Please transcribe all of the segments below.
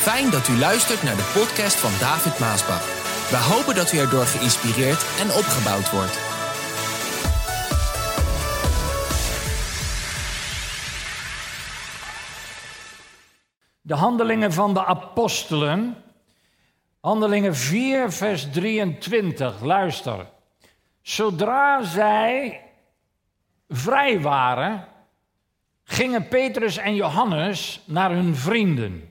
Fijn dat u luistert naar de podcast van David Maasbach. We hopen dat u erdoor geïnspireerd en opgebouwd wordt. De handelingen van de apostelen. Handelingen 4, vers 23. Luister. Zodra zij vrij waren, gingen Petrus en Johannes naar hun vrienden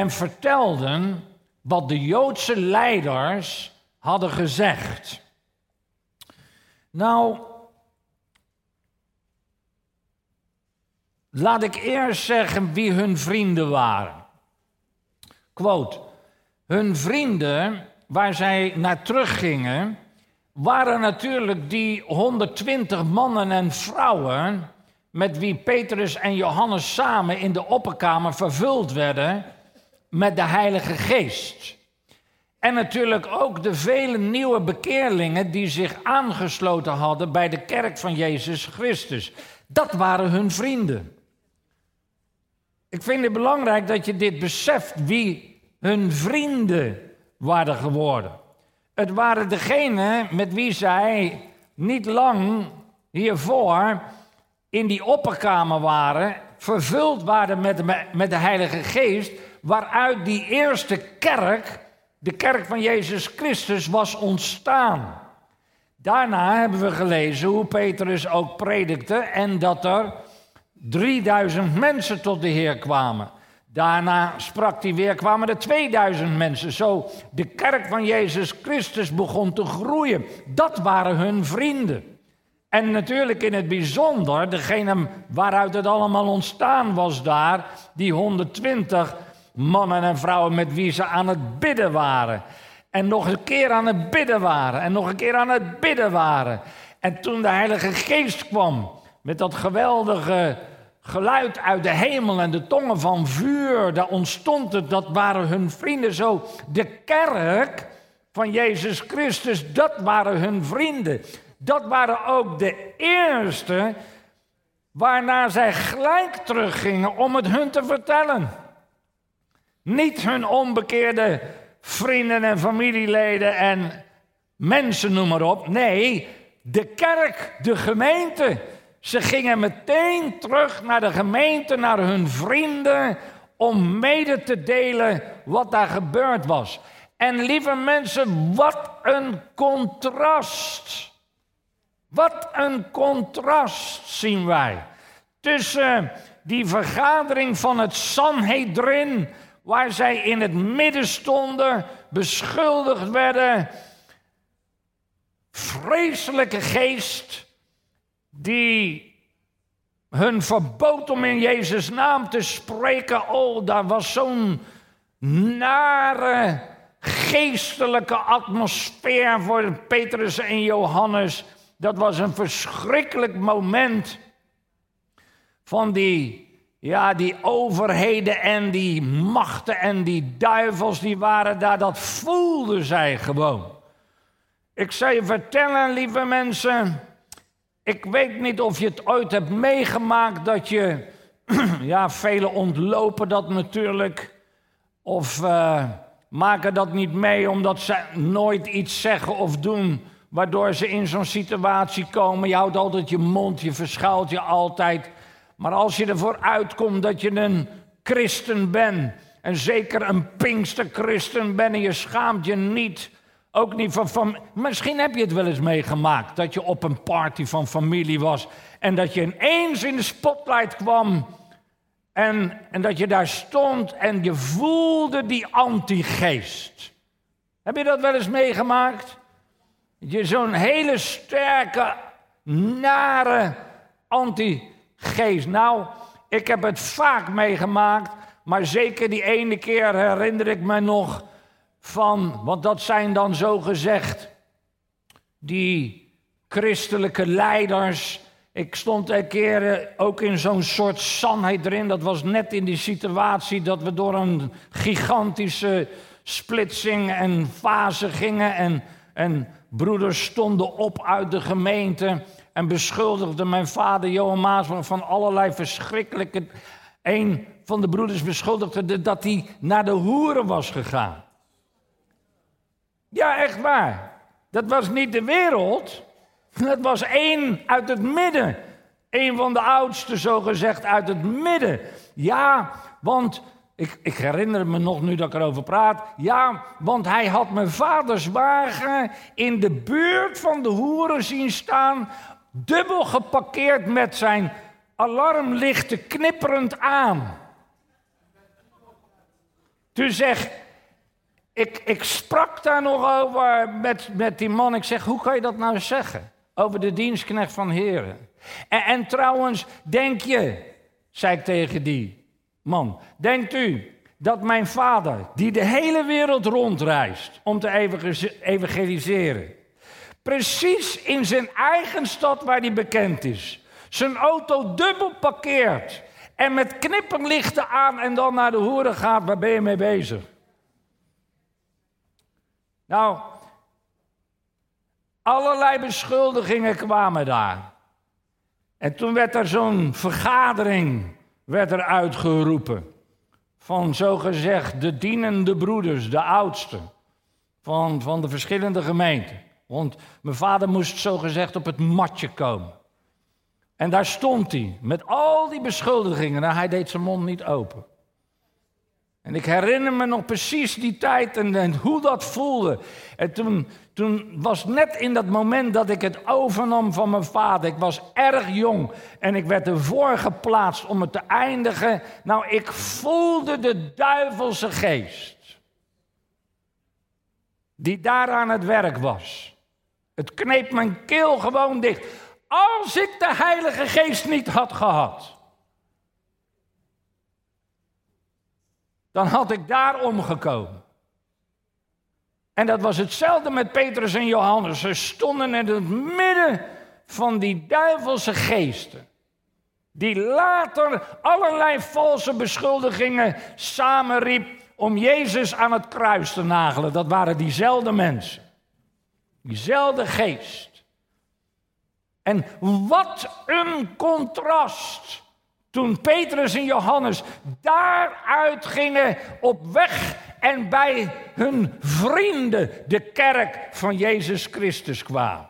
en vertelden wat de Joodse leiders hadden gezegd. Nou, laat ik eerst zeggen wie hun vrienden waren. Quote, hun vrienden waar zij naar teruggingen, waren natuurlijk die 120 mannen en vrouwen met wie Petrus en Johannes samen in de opperkamer vervuld werden met de Heilige Geest. En natuurlijk ook de vele nieuwe bekeerlingen die zich aangesloten hadden bij de kerk van Jezus Christus. Dat waren hun vrienden. Ik vind het belangrijk dat je dit beseft, wie hun vrienden waren geworden. Het waren degenen met wie zij niet lang hiervoor in die opperkamer waren, vervuld waren met de, met de Heilige Geest, waaruit die eerste kerk, de kerk van Jezus Christus, was ontstaan. Daarna hebben we gelezen hoe Petrus ook predikte en dat er 3000 mensen tot de Heer kwamen. Daarna sprak hij weer, kwamen er 2000 mensen. Zo, de kerk van Jezus Christus begon te groeien. Dat waren hun vrienden. En natuurlijk in het bijzonder, degene waaruit het allemaal ontstaan was daar, die 120 mannen en vrouwen met wie ze aan het bidden waren. En nog een keer aan het bidden waren. En nog een keer aan het bidden waren. En toen de Heilige Geest kwam met dat geweldige geluid uit de hemel en de tongen van vuur, daar ontstond het, dat waren hun vrienden zo. De kerk van Jezus Christus, dat waren hun vrienden. Dat waren ook de eerste waarna zij gelijk teruggingen om het hun te vertellen. Niet hun onbekeerde vrienden en familieleden en mensen, noem maar op. Nee, de kerk, de gemeente. Ze gingen meteen terug naar de gemeente, naar hun vrienden, om mede te delen wat daar gebeurd was. En lieve mensen, wat een contrast. Wat een contrast zien wij tussen die vergadering van het Sanhedrin, waar zij in het midden stonden, beschuldigd werden. Vreselijke geest die hun verbood om in Jezus' naam te spreken. Oh, daar was zo'n nare geestelijke atmosfeer voor Petrus en Johannes. Dat was een verschrikkelijk moment van die, ja, die overheden en die machten en die duivels die waren daar. Dat voelden zij gewoon. Ik zal je vertellen, lieve mensen. Ik weet niet of je het ooit hebt meegemaakt dat je, ja, velen ontlopen dat natuurlijk. Of uh, maken dat niet mee omdat ze nooit iets zeggen of doen waardoor ze in zo'n situatie komen. Je houdt altijd je mond, je verschuilt je altijd. Maar als je ervoor uitkomt dat je een christen bent, en zeker een pinksterchristen bent en je schaamt je niet, ook niet van. Misschien heb je het wel eens meegemaakt, dat je op een party van familie was en dat je ineens in de spotlight kwam en, en dat je daar stond en je voelde die antigeest. Heb je dat wel eens meegemaakt? je zo'n hele sterke, nare anti-geest. Nou, ik heb het vaak meegemaakt, maar zeker die ene keer herinner ik me nog van, want dat zijn dan zo gezegd die christelijke leiders. Ik stond een keer eh, ook in zo'n soort sanheid erin. Dat was net in die situatie dat we door een gigantische splitsing en fase gingen. En, en Broeders stonden op uit de gemeente en beschuldigden mijn vader Johan van allerlei verschrikkelijke Een van de broeders beschuldigde dat hij naar de hoeren was gegaan. Ja, echt waar. Dat was niet de wereld. Dat was één uit het midden. Een van de oudsten, zo gezegd, uit het midden. Ja, want ik, ik, herinner me nog nu dat ik erover praat. Ja, want hij had mijn vaders wagen in de buurt van de hoeren zien staan. Dubbel geparkeerd met zijn alarmlichten knipperend aan. Toen zeg ik, ik sprak daar nog over met, met die man. Ik zeg, hoe kan je dat nou zeggen? Over de dienstknecht van heren. En, en trouwens, denk je, zei ik tegen die man, denkt u dat mijn vader, die de hele wereld rondreist om te evangeliseren, precies in zijn eigen stad waar hij bekend is, zijn auto dubbel parkeert en met knipperlichten aan en dan naar de hoeren gaat, waar ben je mee bezig? Nou, allerlei beschuldigingen kwamen daar. En toen werd er zo'n vergadering werd er uitgeroepen. Van zogezegd de dienende broeders, de oudsten. Van, van de verschillende gemeenten. Want mijn vader moest zogezegd op het matje komen. En daar stond hij met al die beschuldigingen. En hij deed zijn mond niet open. En ik herinner me nog precies die tijd en, en, hoe dat voelde. En toen, toen was net in dat moment dat ik het overnam van mijn vader. Ik was erg jong en ik werd ervoor geplaatst om het te eindigen. Nou, ik voelde de duivelse geest. Die daar aan het werk was. Het kneep mijn keel gewoon dicht. Als ik de Heilige Geest niet had gehad. dan had ik daar omgekomen. En dat was hetzelfde met Petrus en Johannes. Ze stonden in het midden van die duivelse geesten. Die later allerlei valse beschuldigingen samenriep om Jezus aan het kruis te nagelen. Dat waren diezelfde mensen. Diezelfde geest. En wat een contrast toen Petrus en Johannes daaruit gingen op weg en bij hun vrienden, de kerk van Jezus Christus, kwamen.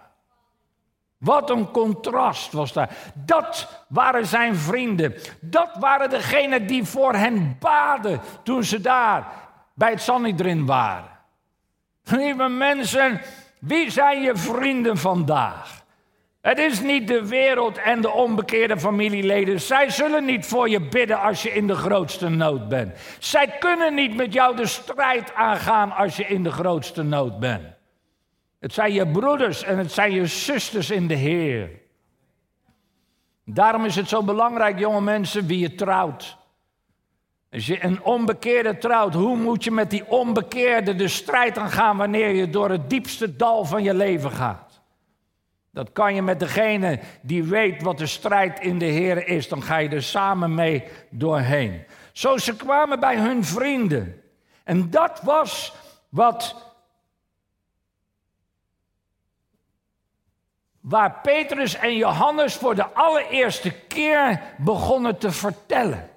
Wat een contrast was daar. Dat waren zijn vrienden. Dat waren degenen die voor hen baden toen ze daar bij het Sanhedrin waren. Lieve mensen, wie zijn je vrienden vandaag? Het is niet de wereld en de onbekeerde familieleden. Zij zullen niet voor je bidden als je in de grootste nood bent. Zij kunnen niet met jou de strijd aangaan als je in de grootste nood bent. Het zijn je broeders en het zijn je zusters in de Heer. Daarom is het zo belangrijk, jonge mensen, wie je trouwt. Als je een onbekeerde trouwt, hoe moet je met die onbekeerde de strijd aangaan wanneer je door het diepste dal van je leven gaat? Dat kan je met degene die weet wat de strijd in de Heer is. Dan ga je er samen mee doorheen. Zo ze kwamen bij hun vrienden. En dat was wat. Waar Petrus en Johannes voor de allereerste keer begonnen te vertellen.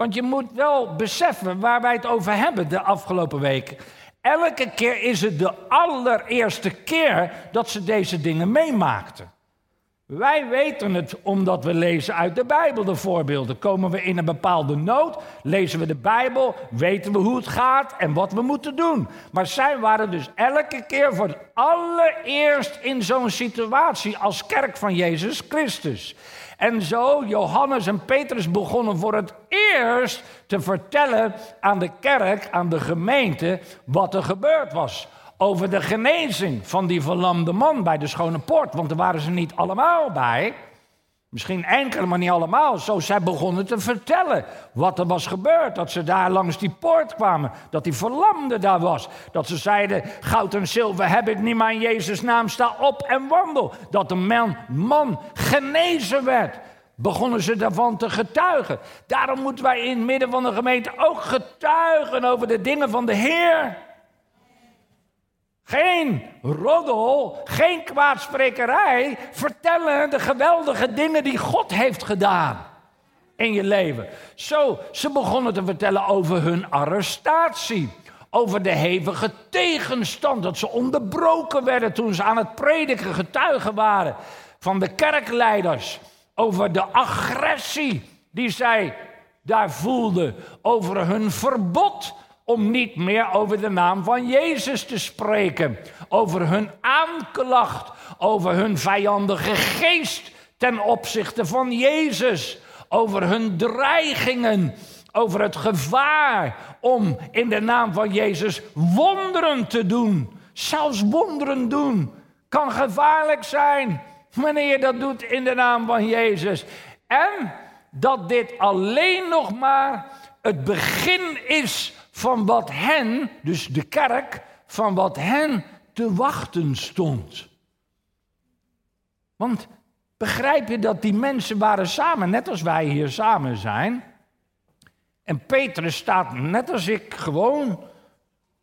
Want je moet wel beseffen waar wij het over hebben de afgelopen weken. Elke keer is het de allereerste keer dat ze deze dingen meemaakten. Wij weten het omdat we lezen uit de Bijbel de voorbeelden. Komen we in een bepaalde nood, lezen we de Bijbel, weten we hoe het gaat en wat we moeten doen. Maar zij waren dus elke keer voor het allereerst in zo'n situatie als kerk van Jezus Christus. En zo Johannes en Petrus begonnen voor het eerst te vertellen aan de kerk, aan de gemeente, wat er gebeurd was. Over de genezing van die verlamde man bij de Schone Poort, want er waren ze niet allemaal bij. Misschien enkele, maar niet allemaal. Zo zij begonnen te vertellen wat er was gebeurd. Dat ze daar langs die poort kwamen. Dat die verlamde daar was. Dat ze zeiden, goud en zilver heb ik niet, maar in Jezus naam sta op en wandel. Dat de man, man genezen werd. Begonnen ze daarvan te getuigen. Daarom moeten wij in het midden van de gemeente ook getuigen over de dingen van de Heer. Geen roddel, geen kwaadsprekerij. Vertellen de geweldige dingen die God heeft gedaan. in je leven. Zo, ze begonnen te vertellen over hun arrestatie. Over de hevige tegenstand, dat ze onderbroken werden toen ze aan het prediken, getuigen waren van de kerkleiders. Over de agressie die zij daar voelden. Over hun verbod om niet meer over de naam van Jezus te spreken. Over hun aanklacht, over hun vijandige geest ten opzichte van Jezus. Over hun dreigingen, over het gevaar om in de naam van Jezus wonderen te doen. Zelfs wonderen doen kan gevaarlijk zijn wanneer je dat doet in de naam van Jezus. En dat dit alleen nog maar het begin is van wat hen, dus de kerk, van wat hen te wachten stond. Want begrijp je dat die mensen waren samen, net als wij hier samen zijn. En Petrus staat net als ik gewoon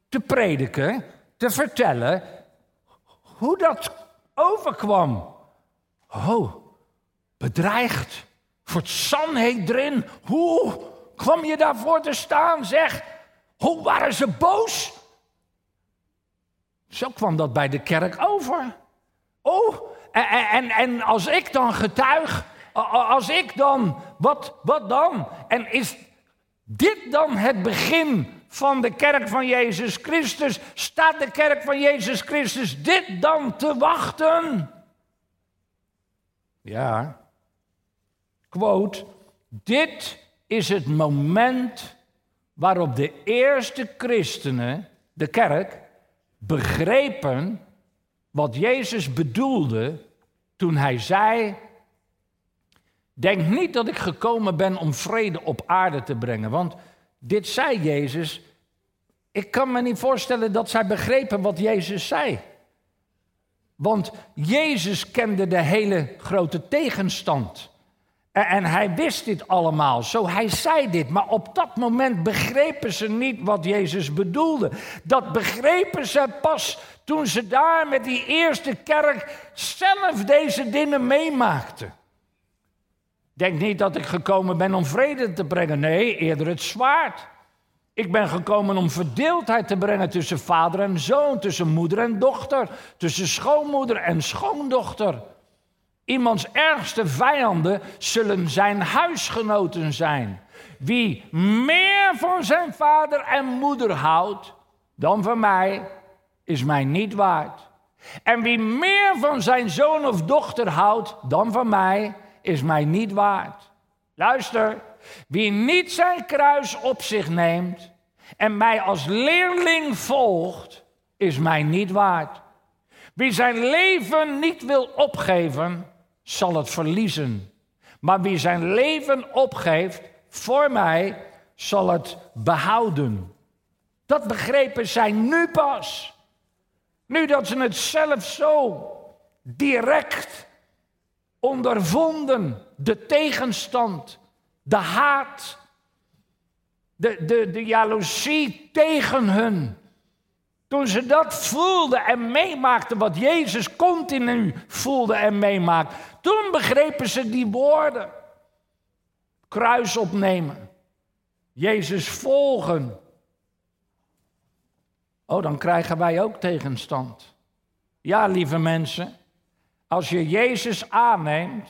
te prediken, te vertellen hoe dat overkwam. Oh, bedreigd voor het Sanhedrin. Hoe kwam je daarvoor te staan, zeg? Hoe waren ze boos? Zo kwam dat bij de kerk over. Oh, en, en, en als ik dan getuig, als ik dan, wat, wat dan? En is dit dan het begin van de kerk van Jezus Christus? Staat de kerk van Jezus Christus dit dan te wachten? Ja, quote, dit is het moment waarop de eerste christenen, de kerk, begrepen wat Jezus bedoelde toen hij zei: Denk niet dat ik gekomen ben om vrede op aarde te brengen. Want dit zei Jezus. Ik kan me niet voorstellen dat zij begrepen wat Jezus zei. Want Jezus kende de hele grote tegenstand. En hij wist dit allemaal, zo hij zei dit. Maar op dat moment begrepen ze niet wat Jezus bedoelde. Dat begrepen ze pas toen ze daar met die eerste kerk zelf deze dingen meemaakten. Denk niet dat ik gekomen ben om vrede te brengen. Nee, eerder het zwaard. Ik ben gekomen om verdeeldheid te brengen tussen vader en zoon, tussen moeder en dochter, tussen schoonmoeder en schoondochter. Iemands ergste vijanden zullen zijn huisgenoten zijn. Wie meer van zijn vader en moeder houdt dan van mij, is mij niet waard. En wie meer van zijn zoon of dochter houdt dan van mij, is mij niet waard. Luister, wie niet zijn kruis op zich neemt en mij als leerling volgt, is mij niet waard. Wie zijn leven niet wil opgeven, zal het verliezen. Maar wie zijn leven opgeeft voor mij, zal het behouden. Dat begrepen zij nu pas. Nu dat ze het zelf zo direct ondervonden, de tegenstand, de haat, de, de, de jaloezie tegen hun. Toen ze dat voelden en meemaakten, wat Jezus continu voelde en meemaakt, toen begrepen ze die woorden. Kruis opnemen, Jezus volgen. Oh, dan krijgen wij ook tegenstand. Ja, lieve mensen, als je Jezus aanneemt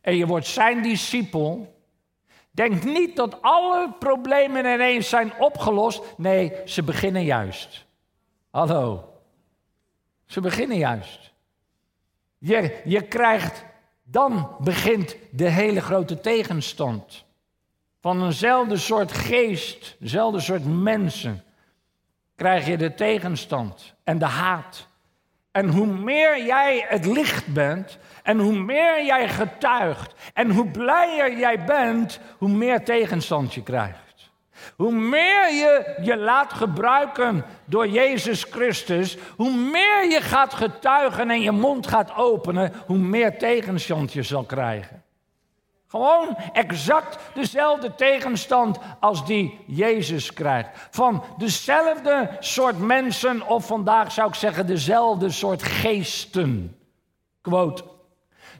en je wordt zijn discipel, denk niet dat alle problemen ineens zijn opgelost. Nee, ze beginnen juist. Hallo. Ze beginnen juist. Je, je krijgt, dan begint de hele grote tegenstand. Van eenzelfde soort geest, dezelfde soort mensen, krijg je de tegenstand en de haat. En hoe meer jij het licht bent, en hoe meer jij getuigt, en hoe blijer jij bent, hoe meer tegenstand je krijgt. Hoe meer je je laat gebruiken door Jezus Christus, hoe meer je gaat getuigen en je mond gaat openen, hoe meer tegenstand je zal krijgen. Gewoon exact dezelfde tegenstand als die Jezus krijgt. Van dezelfde soort mensen, of vandaag zou ik zeggen dezelfde soort geesten. Quote.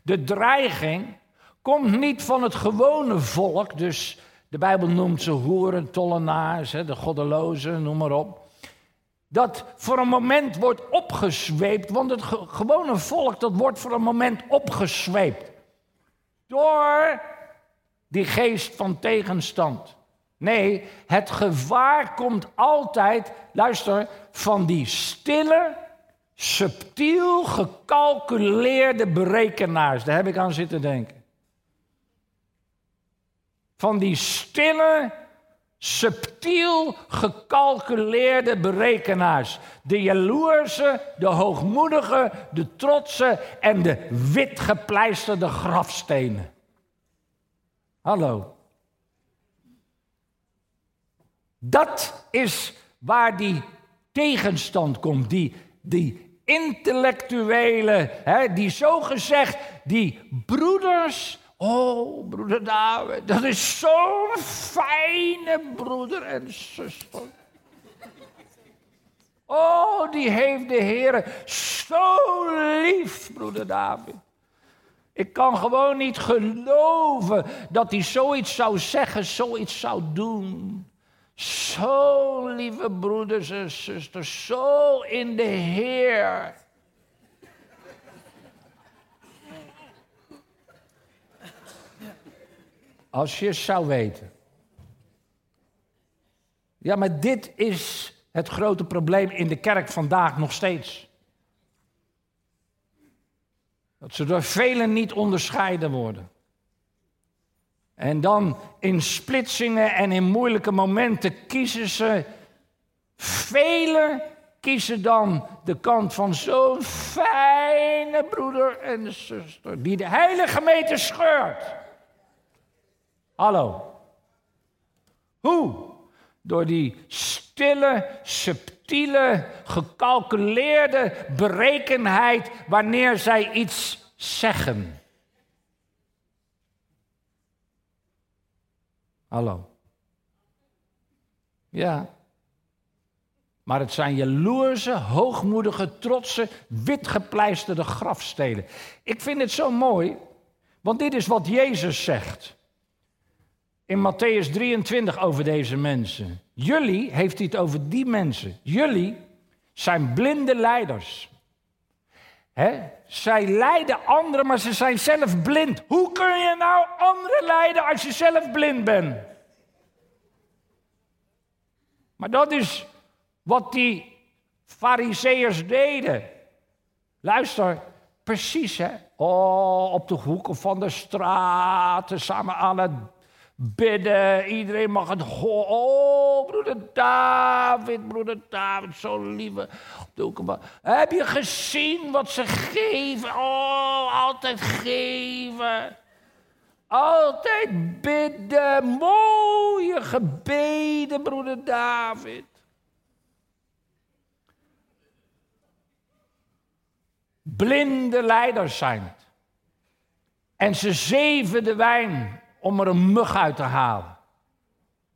De dreiging komt niet van het gewone volk, dus de Bijbel noemt ze hoeren, tollenaars, de goddelozen, noem maar op. Dat voor een moment wordt opgezweept, want het gewone volk dat wordt voor een moment opgezweept. Door die geest van tegenstand. Nee, het gevaar komt altijd, luister, van die stille, subtiel gecalculeerde berekenaars. Daar heb ik aan zitten denken. Van die stille, subtiel gecalculeerde berekenaars. De jaloerse, de hoogmoedige, de trotse en de witgepleisterde grafstenen. Hallo. Dat is waar die tegenstand komt, die, die intellectuele, hè, die zogezegd, die broeders. Oh, broeder David, dat is zo'n fijne broeder en zuster. Oh, die heeft de Heer zo lief, broeder David. Ik kan gewoon niet geloven dat hij zoiets zou zeggen, zoiets zou doen. Zo, lieve broeders en zusters, zo in de Heer. Als je zou weten. Ja, maar dit is het grote probleem in de kerk vandaag nog steeds. Dat ze door velen niet onderscheiden worden. En dan in splitsingen en in moeilijke momenten kiezen ze. Velen kiezen dan de kant van zo'n fijne broeder en zuster. Die de hele gemeente scheurt. Hallo. Hoe? Door die stille, subtiele, gecalculeerde berekenheid wanneer zij iets zeggen. Hallo. Ja. Maar het zijn jaloerse, hoogmoedige, trotse, witgepleisterde grafsteden. Ik vind het zo mooi, want dit is wat Jezus zegt. In Matthäus 23 over deze mensen. Jullie, heeft hij het over die mensen. Jullie zijn blinde leiders. He? Zij leiden anderen, maar ze zijn zelf blind. Hoe kun je nou anderen leiden als je zelf blind bent? Maar dat is wat die fariseërs deden. Luister, precies hè. Oh, op de hoeken van de straten, samen aan het bidden. Iedereen mag het. Oh, broeder David, broeder David, zo lieve. Heb je gezien wat ze geven? Oh, altijd geven. Altijd bidden. Mooie gebeden, broeder David. Blinde leiders zijn het. En ze zeven de wijn om er een mug uit te halen.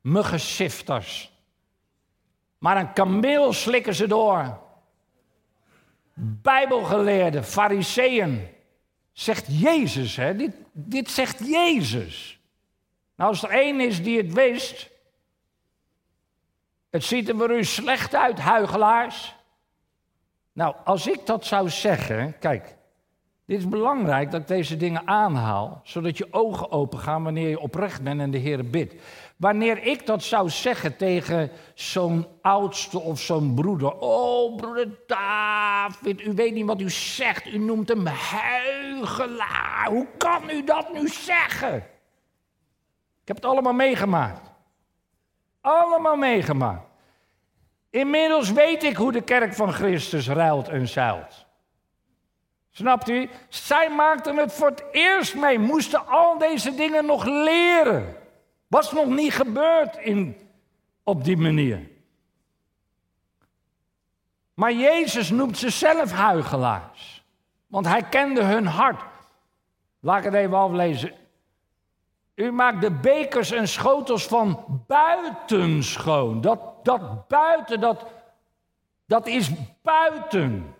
Muggenshifters. Maar een kameel slikken ze door. Bijbelgeleerden, fariseeën. Zegt Jezus, hè? Dit, dit zegt Jezus. Nou, als er één is die het wist. Het ziet er voor u slecht uit, huigelaars. Nou, als ik dat zou zeggen, kijk, dit is belangrijk dat ik deze dingen aanhaal, zodat je ogen open gaan wanneer je oprecht bent en de Heer bidt. Wanneer ik dat zou zeggen tegen zo'n oudste of zo'n broeder. Oh, broeder David, u weet niet wat u zegt. U noemt hem huigelaar. Hoe kan u dat nu zeggen? Ik heb het allemaal meegemaakt. Allemaal meegemaakt. Inmiddels weet ik hoe de kerk van Christus ruilt en zeilt. Snapt u? Zij maakten het voor het eerst mee, moesten al deze dingen nog leren. Was nog niet gebeurd in, op die manier. Maar Jezus noemt ze zelf huigelaars. Want hij kende hun hart. Laat ik het even aflezen. U maakt de bekers en schotels van buiten schoon. Dat, dat buiten, dat, dat is buiten.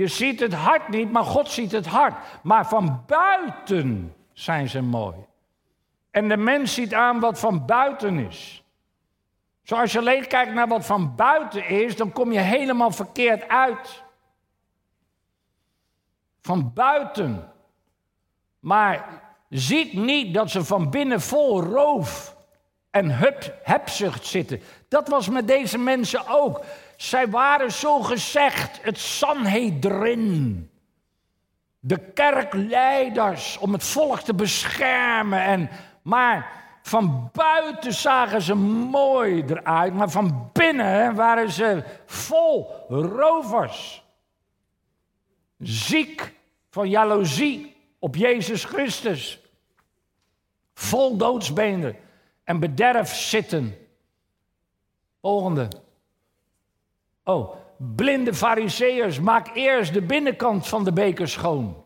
Je ziet het hart niet, maar God ziet het hart. Maar van buiten zijn ze mooi. En de mens ziet aan wat van buiten is. Zoals je alleen kijkt naar wat van buiten is, dan kom je helemaal verkeerd uit. Van buiten. Maar ziet niet dat ze van binnen vol roof en hebzucht zitten. Dat was met deze mensen ook. Zij waren zo gezegd het Sanhedrin. De kerkleiders om het volk te beschermen. En, maar van buiten zagen ze mooi eruit, maar van binnen waren ze vol rovers. Ziek van jaloezie op Jezus Christus. Vol doodsbeenderen en bederf zitten. Volgende. Oh, blinde fariseërs, maak eerst de binnenkant van de beker schoon.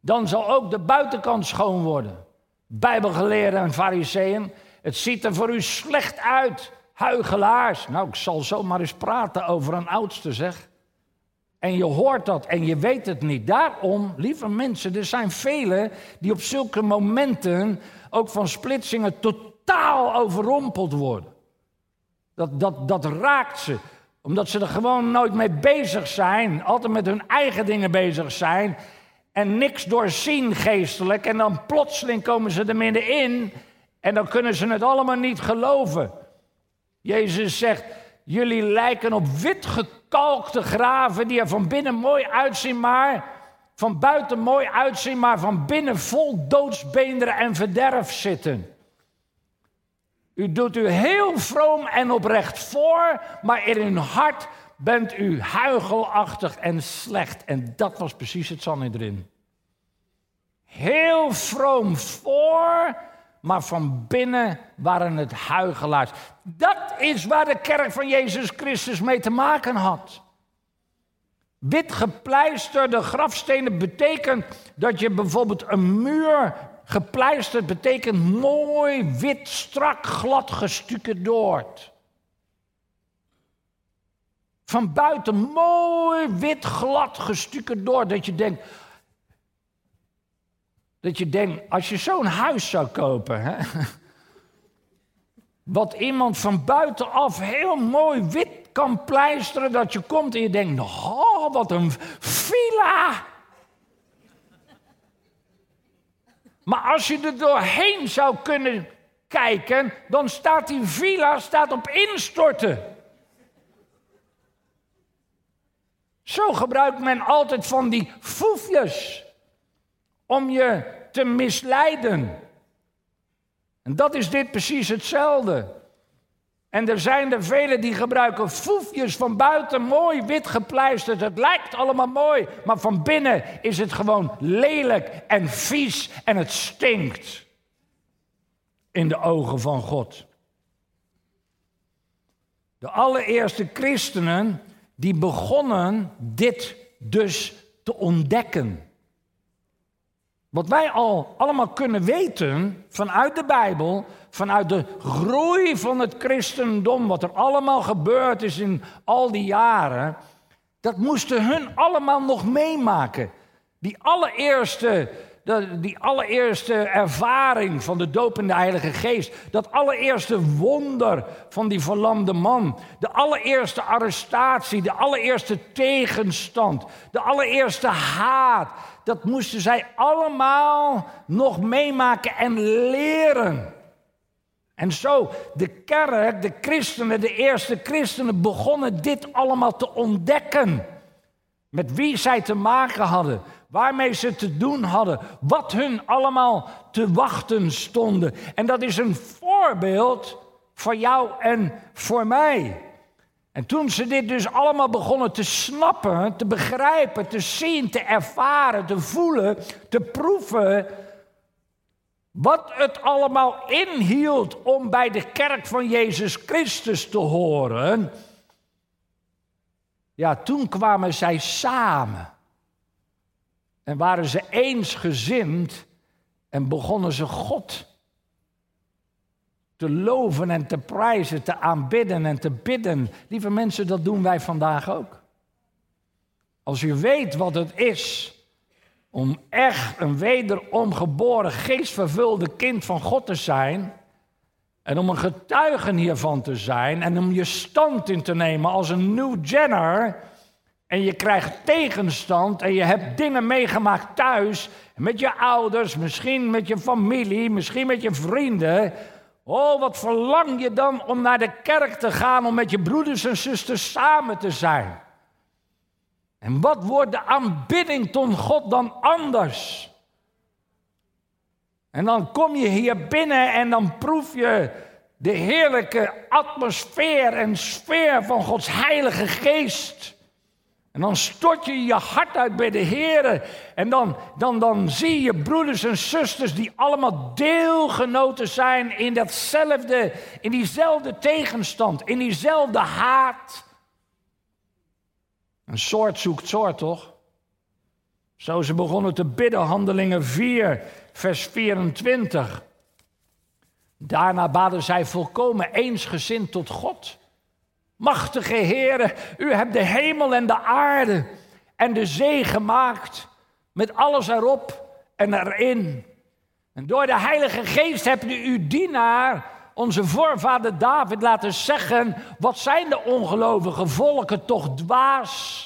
Dan zal ook de buitenkant schoon worden. Bijbelgeleerden en fariseeën, het ziet er voor u slecht uit, huigelaars. Nou, ik zal zomaar eens praten over een oudste, zeg. En je hoort dat en je weet het niet. Daarom, lieve mensen, er zijn velen die op zulke momenten ook van splitsingen totaal overrompeld worden. Dat, dat, dat raakt ze, omdat ze er gewoon nooit mee bezig zijn, altijd met hun eigen dingen bezig zijn en niks doorzien geestelijk. En dan plotseling komen ze er middenin en dan kunnen ze het allemaal niet geloven. Jezus zegt, jullie lijken op wit gekalkte graven die er van binnen mooi uitzien, maar van buiten mooi uitzien, maar van binnen vol doodsbeenderen en verderf zitten. U doet u heel vroom en oprecht voor, maar in uw hart bent u huigelachtig en slecht. En dat was precies het Sanhedrin. Heel vroom voor, maar van binnen waren het huigelaars. Dat is waar de kerk van Jezus Christus mee te maken had. Wit gepleisterde grafstenen betekent dat je bijvoorbeeld een muur gepleisterd betekent mooi, wit, strak, glad gestucadoord. Van buiten mooi, wit, glad gestucadoord. Dat je denkt, dat je denkt, als je zo'n huis zou kopen, hè, wat iemand van buitenaf heel mooi wit kan pleisteren, dat je komt en je denkt, oh, wat een villa. Maar als je er doorheen zou kunnen kijken, dan staat die villa staat op instorten. Zo gebruikt men altijd van die foefjes om je te misleiden. En dat is dit precies hetzelfde. En er zijn er velen die gebruiken foefjes van buiten mooi wit gepleisterd. Het lijkt allemaal mooi, maar van binnen is het gewoon lelijk en vies en het stinkt. In de ogen van God. De allereerste christenen die begonnen dit dus te ontdekken. Wat wij al allemaal kunnen weten vanuit de Bijbel, vanuit de groei van het christendom, wat er allemaal gebeurd is in al die jaren, dat moesten hun allemaal nog meemaken. Die allereerste die allereerste ervaring van de dopende Heilige Geest, dat allereerste wonder van die verlamde man, de allereerste arrestatie, de allereerste tegenstand, de allereerste haat, dat moesten zij allemaal nog meemaken en leren. En zo, de kerk, de christenen, de eerste christenen begonnen dit allemaal te ontdekken. Met wie zij te maken hadden waarmee ze te doen hadden, wat hun allemaal te wachten stonden. En dat is een voorbeeld voor jou en voor mij. En toen ze dit dus allemaal begonnen te snappen, te begrijpen, te zien, te ervaren, te voelen, te proeven, wat het allemaal inhield om bij de kerk van Jezus Christus te horen, ja, toen kwamen zij samen. En waren ze eensgezind en begonnen ze God te loven en te prijzen, te aanbidden en te bidden. Lieve mensen, dat doen wij vandaag ook. Als u weet wat het is om echt een wederom geboren, geestvervulde kind van God te zijn. En om een getuige hiervan te zijn. En om je stand in te nemen als een new Jenner. En je krijgt tegenstand en je hebt dingen meegemaakt thuis. Met je ouders, misschien met je familie, misschien met je vrienden. Oh, wat verlang je dan om naar de kerk te gaan om met je broeders en zusters samen te zijn? En wat wordt de aanbidding tot God dan anders? En dan kom je hier binnen en dan proef je de heerlijke atmosfeer en sfeer van Gods Heilige Geest. En dan stort je je hart uit bij de Heer. En dan, dan, dan zie je broeders en zusters die allemaal deelgenoten zijn in datzelfde, in diezelfde tegenstand, in diezelfde haat. Een soort zoekt soort, toch? Zo ze begonnen te bidden, handelingen 4, vers 24. Daarna baden zij volkomen eensgezind tot God. Machtige Heere, u hebt de hemel en de aarde en de zee gemaakt, met alles erop en erin. En door de Heilige Geest hebt u uw dienaar, onze voorvader David, laten zeggen: wat zijn de ongelovige volken toch dwaas?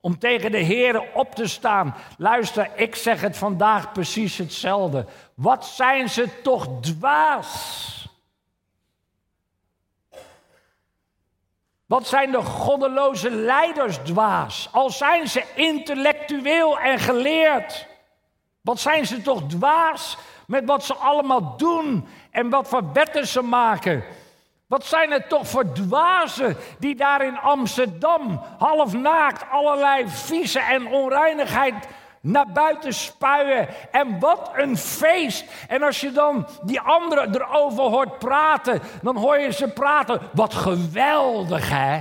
Om tegen de Heer op te staan. Luister, ik zeg het vandaag precies hetzelfde. Wat zijn ze toch dwaas? Wat zijn de goddeloze leiders dwaas? Al zijn ze intellectueel en geleerd. Wat zijn ze toch dwaas met wat ze allemaal doen en wat voor wetten ze maken? Wat zijn het toch voor dwazen die daar in Amsterdam half naakt allerlei vieze en onreinigheid naar buiten spuien. En wat een feest. En als je dan die anderen erover hoort praten, dan hoor je ze praten. Wat geweldig, hè?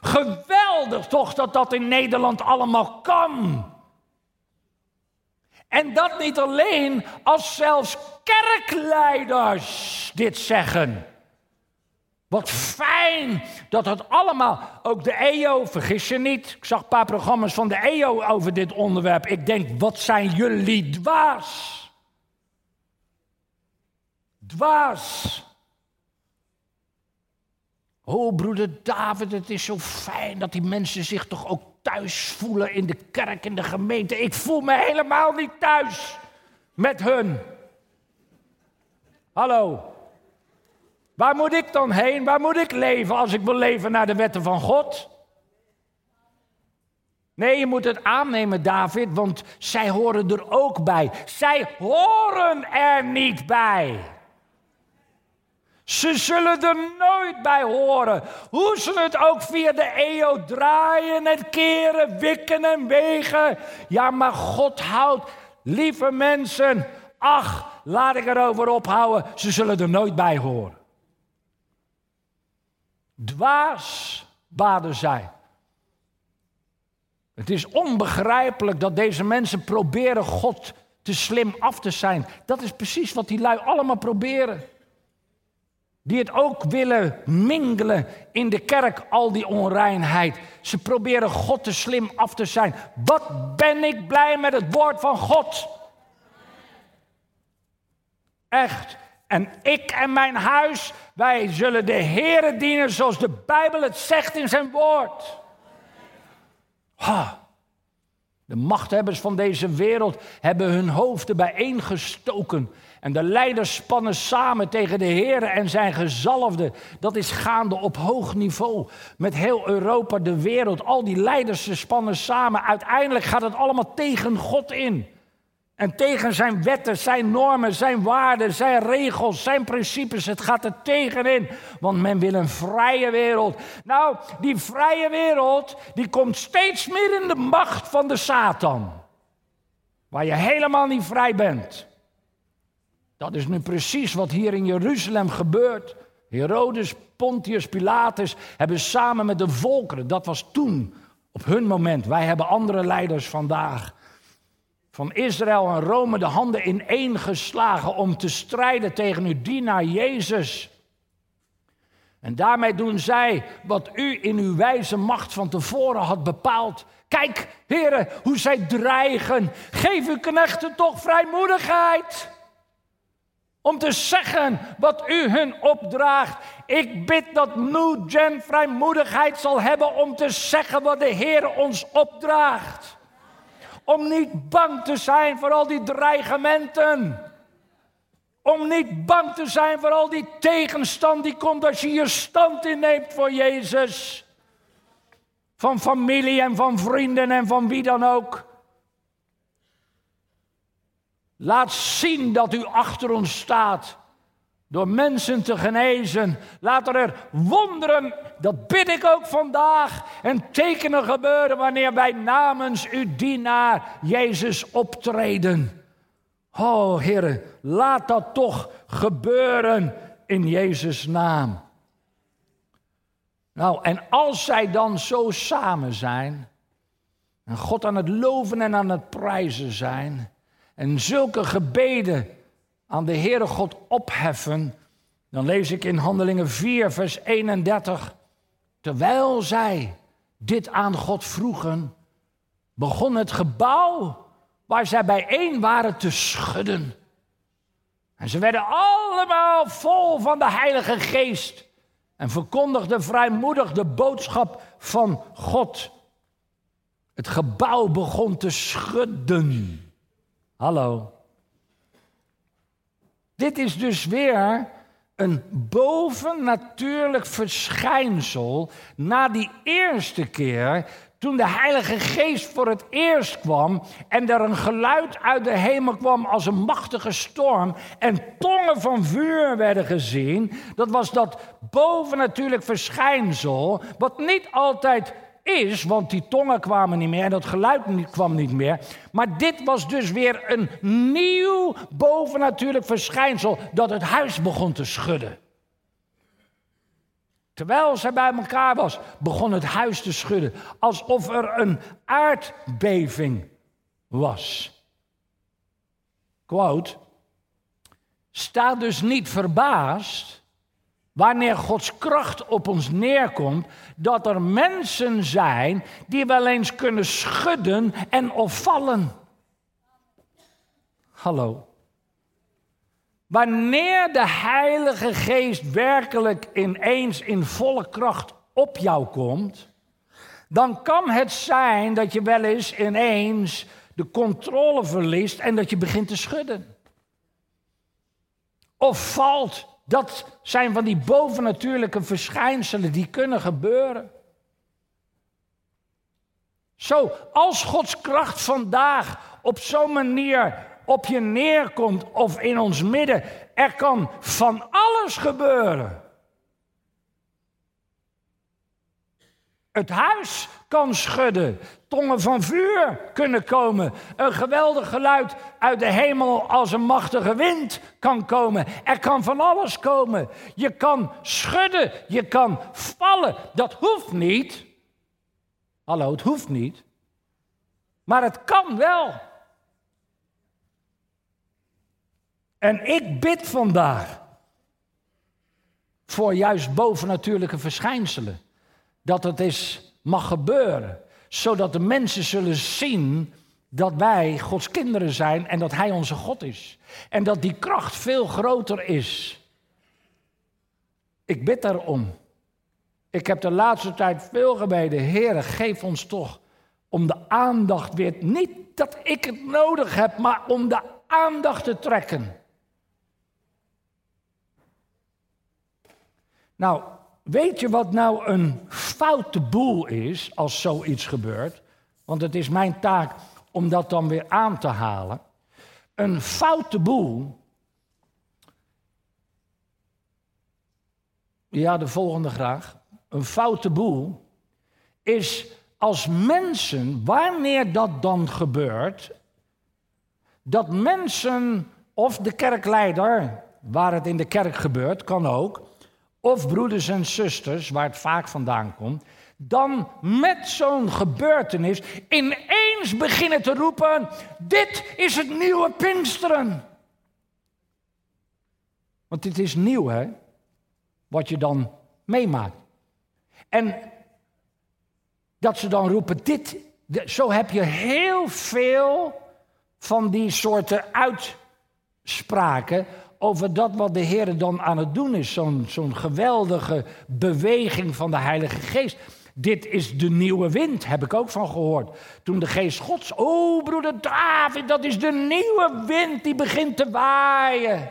Geweldig toch dat dat in Nederland allemaal kan. En dat niet alleen als zelfs kerkleiders dit zeggen. Wat fijn dat het allemaal, ook de EO, vergis je niet. Ik zag een paar programma's van de EO over dit onderwerp. Ik denk, wat zijn jullie dwaas? Dwaas. Oh, broeder David, het is zo fijn dat die mensen zich toch ook thuis voelen in de kerk, in de gemeente. Ik voel me helemaal niet thuis met hun. Hallo. Waar moet ik dan heen? Waar moet ik leven als ik wil leven naar de wetten van God? Nee, je moet het aannemen, David, want zij horen er ook bij. Zij horen er niet bij. Ze zullen er nooit bij horen. Hoe ze het ook via de eeuw draaien en keren, wikken en wegen. Ja, maar God houdt, lieve mensen, ach, laat ik erover ophouden. Ze zullen er nooit bij horen dwaas baden zij. Het is onbegrijpelijk dat deze mensen proberen God te slim af te zijn. Dat is precies wat die lui allemaal proberen. Die het ook willen mingelen in de kerk, al die onreinheid. Ze proberen God te slim af te zijn. Wat ben ik blij met het woord van God. Echt. En ik en mijn huis, wij zullen de Heere dienen zoals de Bijbel het zegt in zijn woord. Ha. De machthebbers van deze wereld hebben hun hoofden bijeengestoken. En de leiders spannen samen tegen de Heer en zijn gezalfde. Dat is gaande op hoog niveau. Met heel Europa, de wereld. Al die leiders spannen samen. Uiteindelijk gaat het allemaal tegen God in. En tegen zijn wetten, zijn normen, zijn waarden, zijn regels, zijn principes. Het gaat er tegenin. Want men wil een vrije wereld. Nou, die vrije wereld, die komt steeds meer in de macht van de Satan. Waar je helemaal niet vrij bent. Dat is nu precies wat hier in Jeruzalem gebeurt. Herodes, Pontius, Pilatus hebben samen met de volkeren, dat was toen, op hun moment. Wij hebben andere leiders vandaag van Israël en Rome de handen ineengeslagen om te strijden tegen uw dienaar Jezus. En daarmee doen zij wat u in uw wijze macht van tevoren had bepaald. Kijk, heren, hoe zij dreigen. Geef uw knechten toch vrijmoedigheid. Om te zeggen wat u hun opdraagt. Ik bid dat New Gen vrijmoedigheid zal hebben om te zeggen wat de Heer ons opdraagt. Om niet bang te zijn voor al die dreigementen. Om niet bang te zijn voor al die tegenstand die komt als je je stand inneemt voor Jezus. Van familie en van vrienden en van wie dan ook. Laat zien dat u achter ons staat. Door mensen te genezen. Laat er wonderen, dat bid ik ook vandaag. En tekenen gebeuren wanneer wij namens uw dienaar Jezus optreden. Oh, Heer, laat dat toch gebeuren in Jezus' naam. Nou, en als zij dan zo samen zijn, en God aan het loven en aan het prijzen zijn, en zulke gebeden aan de Heere God opheffen, dan lees ik in Handelingen 4, vers 31, terwijl zij dit aan God vroegen, begon het gebouw waar zij bijeen waren te schudden. En ze werden allemaal vol van de Heilige Geest en verkondigden vrijmoedig de boodschap van God. Het gebouw begon te schudden. Hallo. Dit is dus weer een bovennatuurlijk verschijnsel na die eerste keer toen de Heilige Geest voor het eerst kwam en er een geluid uit de hemel kwam als een machtige storm en tongen van vuur werden gezien, dat was dat bovennatuurlijk verschijnsel, wat niet altijd is, want die tongen kwamen niet meer en dat geluid kwam niet meer. Maar dit was dus weer een nieuw bovennatuurlijk verschijnsel dat het huis begon te schudden. Terwijl zij bij elkaar was, begon het huis te schudden. Alsof er een aardbeving was. Quote. Sta dus niet verbaasd wanneer Gods kracht op ons neerkomt, dat er mensen zijn die wel eens kunnen schudden en of vallen. Hallo. Wanneer de Heilige Geest werkelijk ineens in volle kracht op jou komt, dan kan het zijn dat je wel eens ineens de controle verliest en dat je begint te schudden. Of valt. Dat zijn van die bovennatuurlijke verschijnselen die kunnen gebeuren. Zo, als Gods kracht vandaag op zo'n manier op je neerkomt of in ons midden. Er kan van alles gebeuren. Het huis kan schudden, tongen van vuur kunnen komen, een geweldig geluid uit de hemel als een machtige wind kan komen. Er kan van alles komen. Je kan schudden, je kan vallen. Dat hoeft niet. Hallo, het hoeft niet. Maar het kan wel. En ik bid vandaag voor juist bovennatuurlijke verschijnselen. Dat het is mag gebeuren. Zodat de mensen zullen zien dat wij Gods kinderen zijn en dat Hij onze God is. En dat die kracht veel groter is. Ik bid daarom. Ik heb de laatste tijd veel gebeden. Heer, geef ons toch om de aandacht weer. Niet dat ik het nodig heb, maar om de aandacht te trekken. Nou, weet je wat nou een foute boel is als zoiets gebeurt? Want het is mijn taak om dat dan weer aan te halen. Een foute boel. Ja, de volgende graag. Een foute boel is als mensen, wanneer dat dan gebeurt, dat mensen of de kerkleider, waar het in de kerk gebeurt, kan ook, of broeders en zusters, waar het vaak vandaan komt, dan met zo'n gebeurtenis ineens beginnen te roepen: Dit is het nieuwe Pinksteren. Want dit is nieuw, hè? Wat je dan meemaakt. En dat ze dan roepen, dit, zo heb je heel veel van die soorten uitspraken over dat wat de Heer dan aan het doen is. Zo'n geweldige beweging van de Heilige Geest. Dit is de nieuwe wind, heb ik ook van gehoord. Toen de geest Gods, oh broeder David, dat is de nieuwe wind die begint te waaien.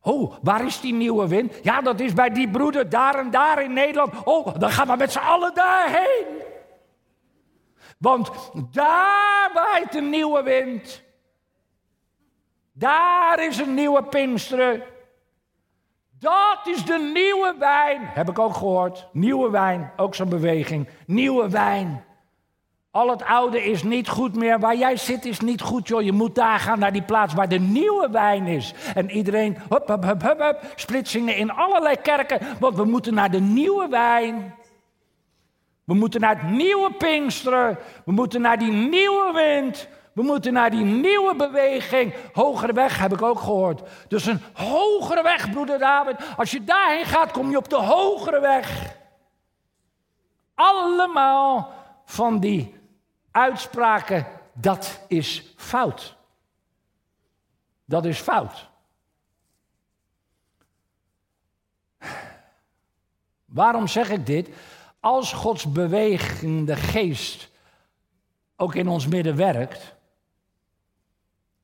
Oh, waar is die nieuwe wind? Ja, dat is bij die broeder daar en daar in Nederland. Oh, dan gaan we met z'n allen daarheen. Want daar waait een nieuwe wind. Daar is een nieuwe Pinksteren. Dat is de nieuwe wijn. Heb ik ook gehoord. Nieuwe wijn, ook zo'n beweging. Nieuwe wijn. Al het oude is niet goed meer. Waar jij zit is niet goed, joh. Je moet daar gaan naar die plaats waar de nieuwe wijn is. En iedereen, hup, hup, hup, hup, splitsingen in allerlei kerken. Want we moeten naar de nieuwe wijn. We moeten naar het nieuwe Pinksteren. We moeten naar die nieuwe wind. We moeten naar die nieuwe beweging. Hogere weg heb ik ook gehoord. Dus een hogere weg, broeder David. Als je daarheen gaat, kom je op de hogere weg. Allemaal van die uitspraken, dat is fout. Dat is fout. Waarom zeg ik dit? Als Gods bewegende geest ook in ons midden werkt,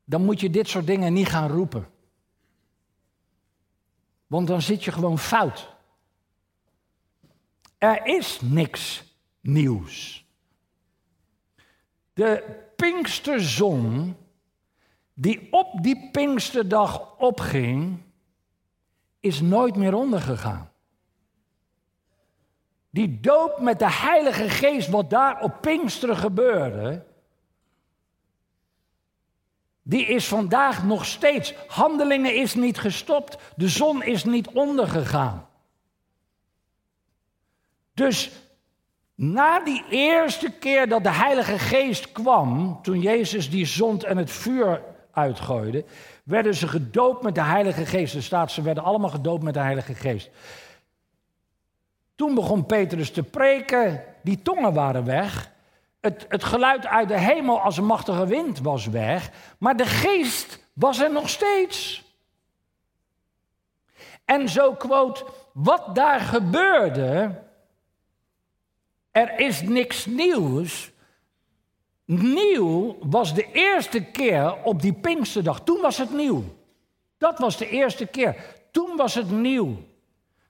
dan moet je dit soort dingen niet gaan roepen. Want dan zit je gewoon fout. Er is niks nieuws. De Pinksterzon, die op die Pinksterdag opging, is nooit meer ondergegaan. Die doop met de Heilige Geest, wat daar op Pinksteren gebeurde, die is vandaag nog steeds. Handelingen is niet gestopt, de zon is niet ondergegaan. Dus na die eerste keer dat de Heilige Geest kwam, toen Jezus die zond en het vuur uitgooide, werden ze gedoopt met de Heilige Geest. Er ze werden allemaal gedoopt met de Heilige Geest. Toen begon Petrus te preken, die tongen waren weg. Het, het geluid uit de hemel als een machtige wind was weg, maar de geest was er nog steeds. En zo quote, wat daar gebeurde, er is niks nieuws. Nieuw was de eerste keer op die Pinksterdag. Toen was het nieuw. Dat was de eerste keer. Toen was het nieuw.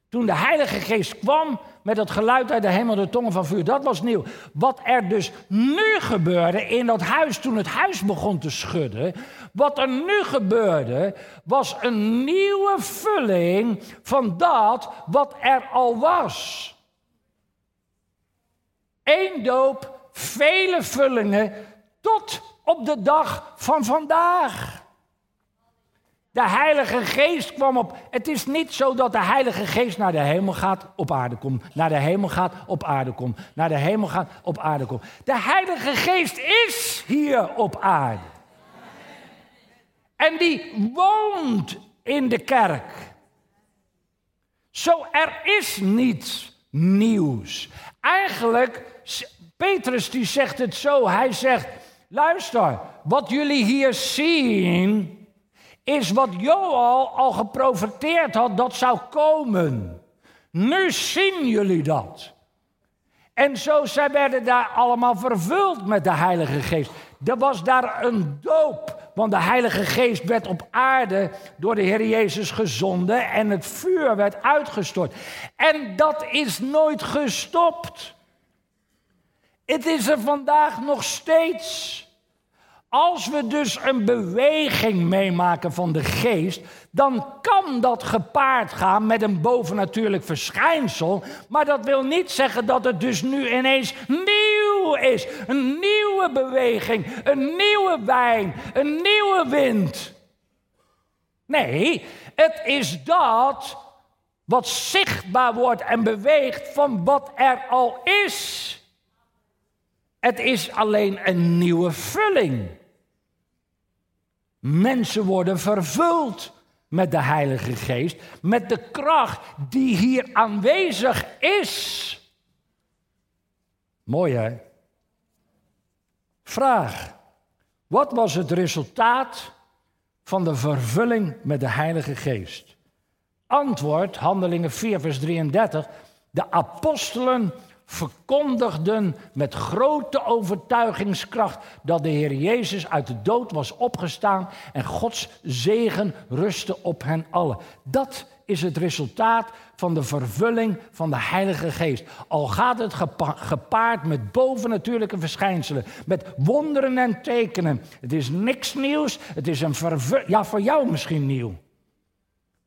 Toen de Heilige Geest kwam met het geluid uit de hemel, de tongen van vuur, dat was nieuw. Wat er dus nu gebeurde in dat huis, toen het huis begon te schudden, wat er nu gebeurde, was een nieuwe vulling van dat wat er al was. Eén doop, vele vullingen, tot op de dag van vandaag. De Heilige Geest kwam op. Het is niet zo dat de Heilige Geest naar de hemel gaat, op aarde komt. Naar de hemel gaat, op aarde komt. Naar de hemel gaat, op aarde komt. De Heilige Geest is hier op aarde. En die woont in de kerk. Zo, er is niets nieuws. Eigenlijk, Petrus die zegt het zo. Hij zegt, luister, wat jullie hier zien is wat Joel al geprofeteerd had dat zou komen. Nu zien jullie dat. En zo zij werden daar allemaal vervuld met de Heilige Geest. Er was daar een doop, want de Heilige Geest werd op aarde door de Heer Jezus gezonden en het vuur werd uitgestort. En dat is nooit gestopt. Het is er vandaag nog steeds. Als we dus een beweging meemaken van de geest, dan kan dat gepaard gaan met een bovennatuurlijk verschijnsel. Maar dat wil niet zeggen dat het dus nu ineens nieuw is. Een nieuwe beweging, een nieuwe wijn, een nieuwe wind. Nee, het is dat wat zichtbaar wordt en beweegt van wat er al is. Het is alleen een nieuwe vulling. Mensen worden vervuld met de Heilige Geest, met de kracht die hier aanwezig is. Mooi hè? Vraag. Wat was het resultaat van de vervulling met de Heilige Geest? Antwoord, Handelingen 4, vers 33. De apostelen verkondigden met grote overtuigingskracht dat de Heer Jezus uit de dood was opgestaan en Gods zegen rustte op hen allen. Dat is het resultaat van de vervulling van de Heilige Geest. Al gaat het gepaard met bovennatuurlijke verschijnselen, met wonderen en tekenen. Het is niks nieuws, het is een vervulling, ja voor jou misschien nieuw.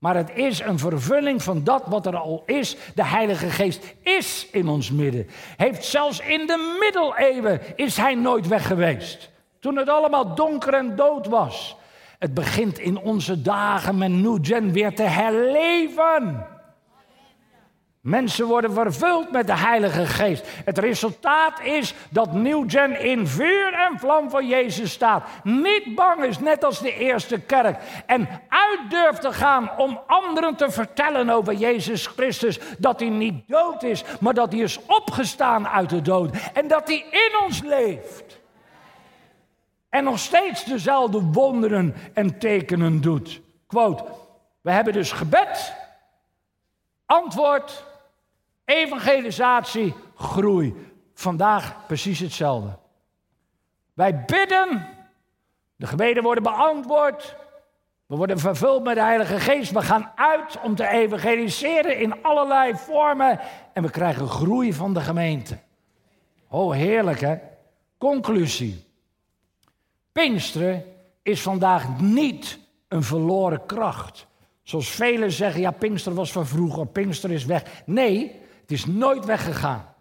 Maar het is een vervulling van dat wat er al is. De Heilige Geest is in ons midden. Heeft zelfs in de middeleeuwen is hij nooit weg geweest. Toen het allemaal donker en dood was. Het begint in onze dagen met New Gen weer te herleven. Mensen worden vervuld met de Heilige Geest. Het resultaat is dat New Gen in vuur en vlam voor Jezus staat. Niet bang is, net als de eerste kerk. En uit durft te gaan om anderen te vertellen over Jezus Christus. Dat hij niet dood is, maar dat hij is opgestaan uit de dood. En dat hij in ons leeft. En nog steeds dezelfde wonderen en tekenen doet. Quote, we hebben dus gebed, antwoord, evangelisatie, groei. Vandaag precies hetzelfde. Wij bidden, de gebeden worden beantwoord, we worden vervuld met de Heilige Geest, we gaan uit om te evangeliseren in allerlei vormen en we krijgen groei van de gemeente. Oh, heerlijk hè? Conclusie. Pinksteren is vandaag niet een verloren kracht. Zoals velen zeggen, ja, Pinkster was van vroeger, Pinkster is weg. Nee, het is nooit weggegaan.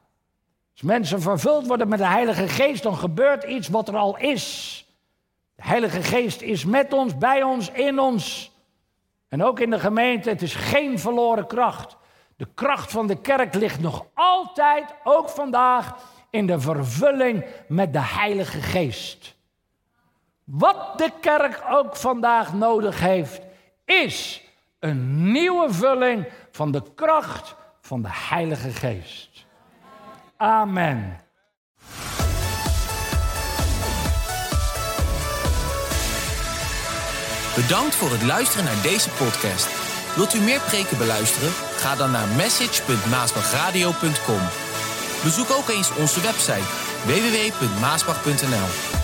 Als mensen vervuld worden met de Heilige Geest, dan gebeurt iets wat er al is. De Heilige Geest is met ons, bij ons, in ons. En ook in de gemeente, het is geen verloren kracht. De kracht van de kerk ligt nog altijd, ook vandaag, in de vervulling met de Heilige Geest. Wat de kerk ook vandaag nodig heeft, is een nieuwe vulling van de kracht van de Heilige Geest. Amen. Bedankt voor het luisteren naar deze podcast. Wilt u meer preken beluisteren? Ga dan naar message.maasbachradio.com. Bezoek ook eens onze website www.maasbach.nl.